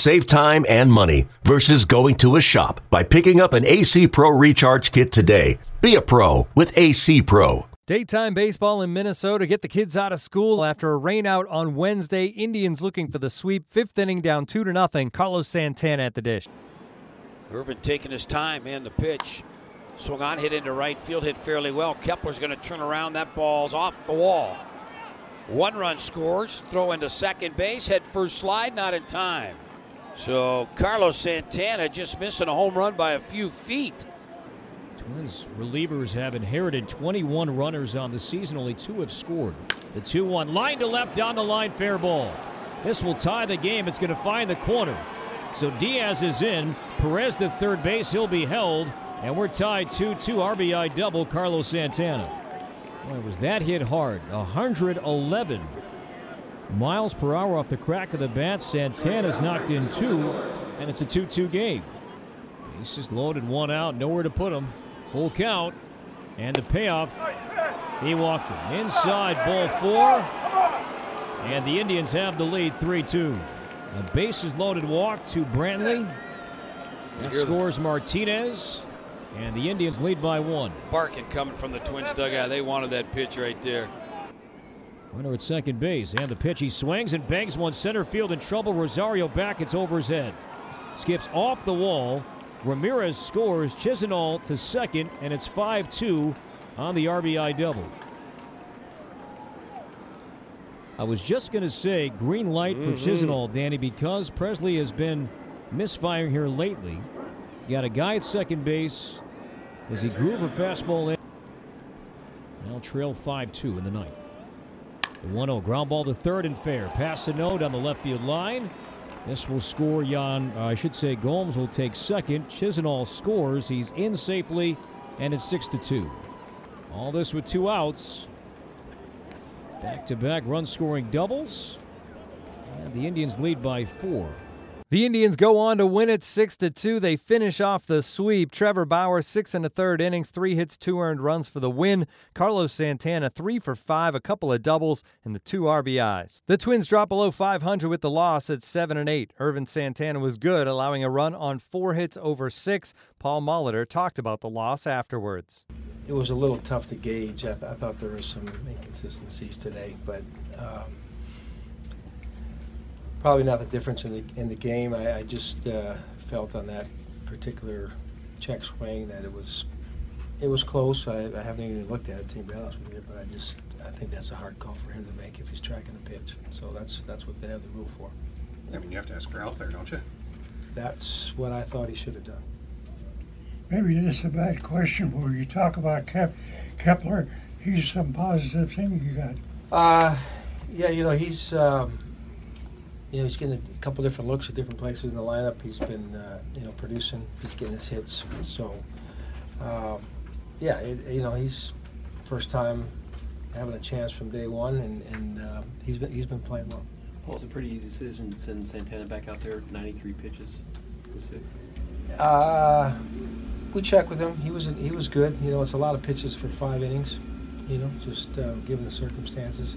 Save time and money versus going to a shop by picking up an AC Pro Recharge Kit today. Be a pro with AC Pro. Daytime baseball in Minnesota. Get the kids out of school after a rainout on Wednesday. Indians looking for the sweep. Fifth inning down two to nothing. Carlos Santana at the dish. Ervin taking his time and the pitch. Swung on, hit into right field, hit fairly well. Kepler's going to turn around. That ball's off the wall. One run scores. Throw into second base. Head first slide, not in time. So Carlos Santana just missing a home run by a few feet. Twins relievers have inherited 21 runners on the season. Only two have scored. The 2 1 line to left down the line, fair ball. This will tie the game. It's going to find the corner. So Diaz is in. Perez to third base. He'll be held. And we're tied 2 2 RBI double, Carlos Santana. Boy, was that hit hard. 111 miles per hour off the crack of the bat. Santana's knocked in two, and it's a 2 2 game. Bases loaded, one out, nowhere to put him. Full count. And the payoff, he walked him. Inside ball four. And the Indians have the lead 3 2. A bases loaded walk to Brantley. That scores Martinez. And the Indians lead by one. Barkin coming from the Twins dugout. They wanted that pitch right there. Runner at second base. And the pitch. He swings and bangs one center field in trouble. Rosario back. It's over his head. Skips off the wall. Ramirez scores Chisenhall to second, and it's 5 2 on the RBI double. I was just going to say green light for Mm-hmm. Chisenhall, Danny, because Pressly has been misfiring here lately. Got a guy at second base. Does he groove a fastball in? Now trail 5 2 in the ninth. The 1 0 ground ball to third and fair. Pass Sano down the left field line. This will score Yan, uh, I should say Gomes will take second. Chisenhall scores. He's in safely, and it's 6 to 2. All this with two outs. Back to back run scoring doubles. And the Indians lead by four. The Indians go on to win it 6 to 2. They finish off the sweep. Trevor Bauer, six and a third innings, three hits, two earned runs for the win. Carlos Santana, three for five, a couple of doubles, and the two RBIs. The Twins drop below 500 with the loss at 7 and 8. Ervin Santana was good, allowing a run on four hits over six. Paul Molitor talked about the loss afterwards. It was a little tough to gauge. I, th- I thought there was some inconsistencies today, but um, probably not the difference in the in the game. I, I just uh, felt on that particular check swing that it was it was close. I, I haven't even looked at it to be honest with you, but I just I think that's a hard call for him to make if he's tracking the pitch. So that's that's what they have the rule for. I mean, you have to ask for out there, don't you? That's what I thought he should have done. Maybe this is a bad question, but when you talk about Kep- Kepler, he's some positive thing you got. Uh, yeah, you know he's um, you know he's getting a couple different looks at different places in the lineup. He's been uh, you know producing. He's getting his hits. So um, yeah, it, you know he's first time having a chance from day one, and, and uh, he's been he's been playing well. Well, it's a pretty easy decision to send Santana back out there, 93 pitches, the sixth. Uh, we checked with him. He was he was good. You know, it's a lot of pitches for five innings. You know, just uh, given the circumstances.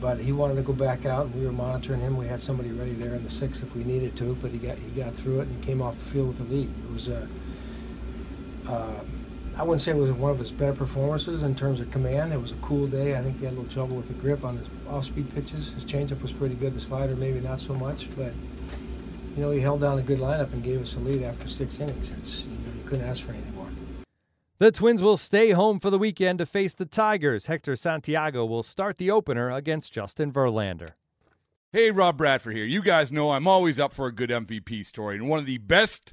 But he wanted to go back out, and we were monitoring him. We had somebody ready there in the sixth if we needed to, but he got he got through it and came off the field with the lead. It was a. Uh, I wouldn't say it was one of his better performances in terms of command. It was a cool day. I think he had a little trouble with the grip on his off-speed pitches. His changeup was pretty good. The slider maybe not so much, but you know, he held down a good lineup and gave us a lead after six innings. It's you know, you couldn't ask for anything more. The Twins will stay home for the weekend to face the Tigers. Hector Santiago will start the opener against Justin Verlander. Hey, Rob Bradford here. You guys know I'm always up for a good MVP story, and one of the best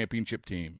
championship team.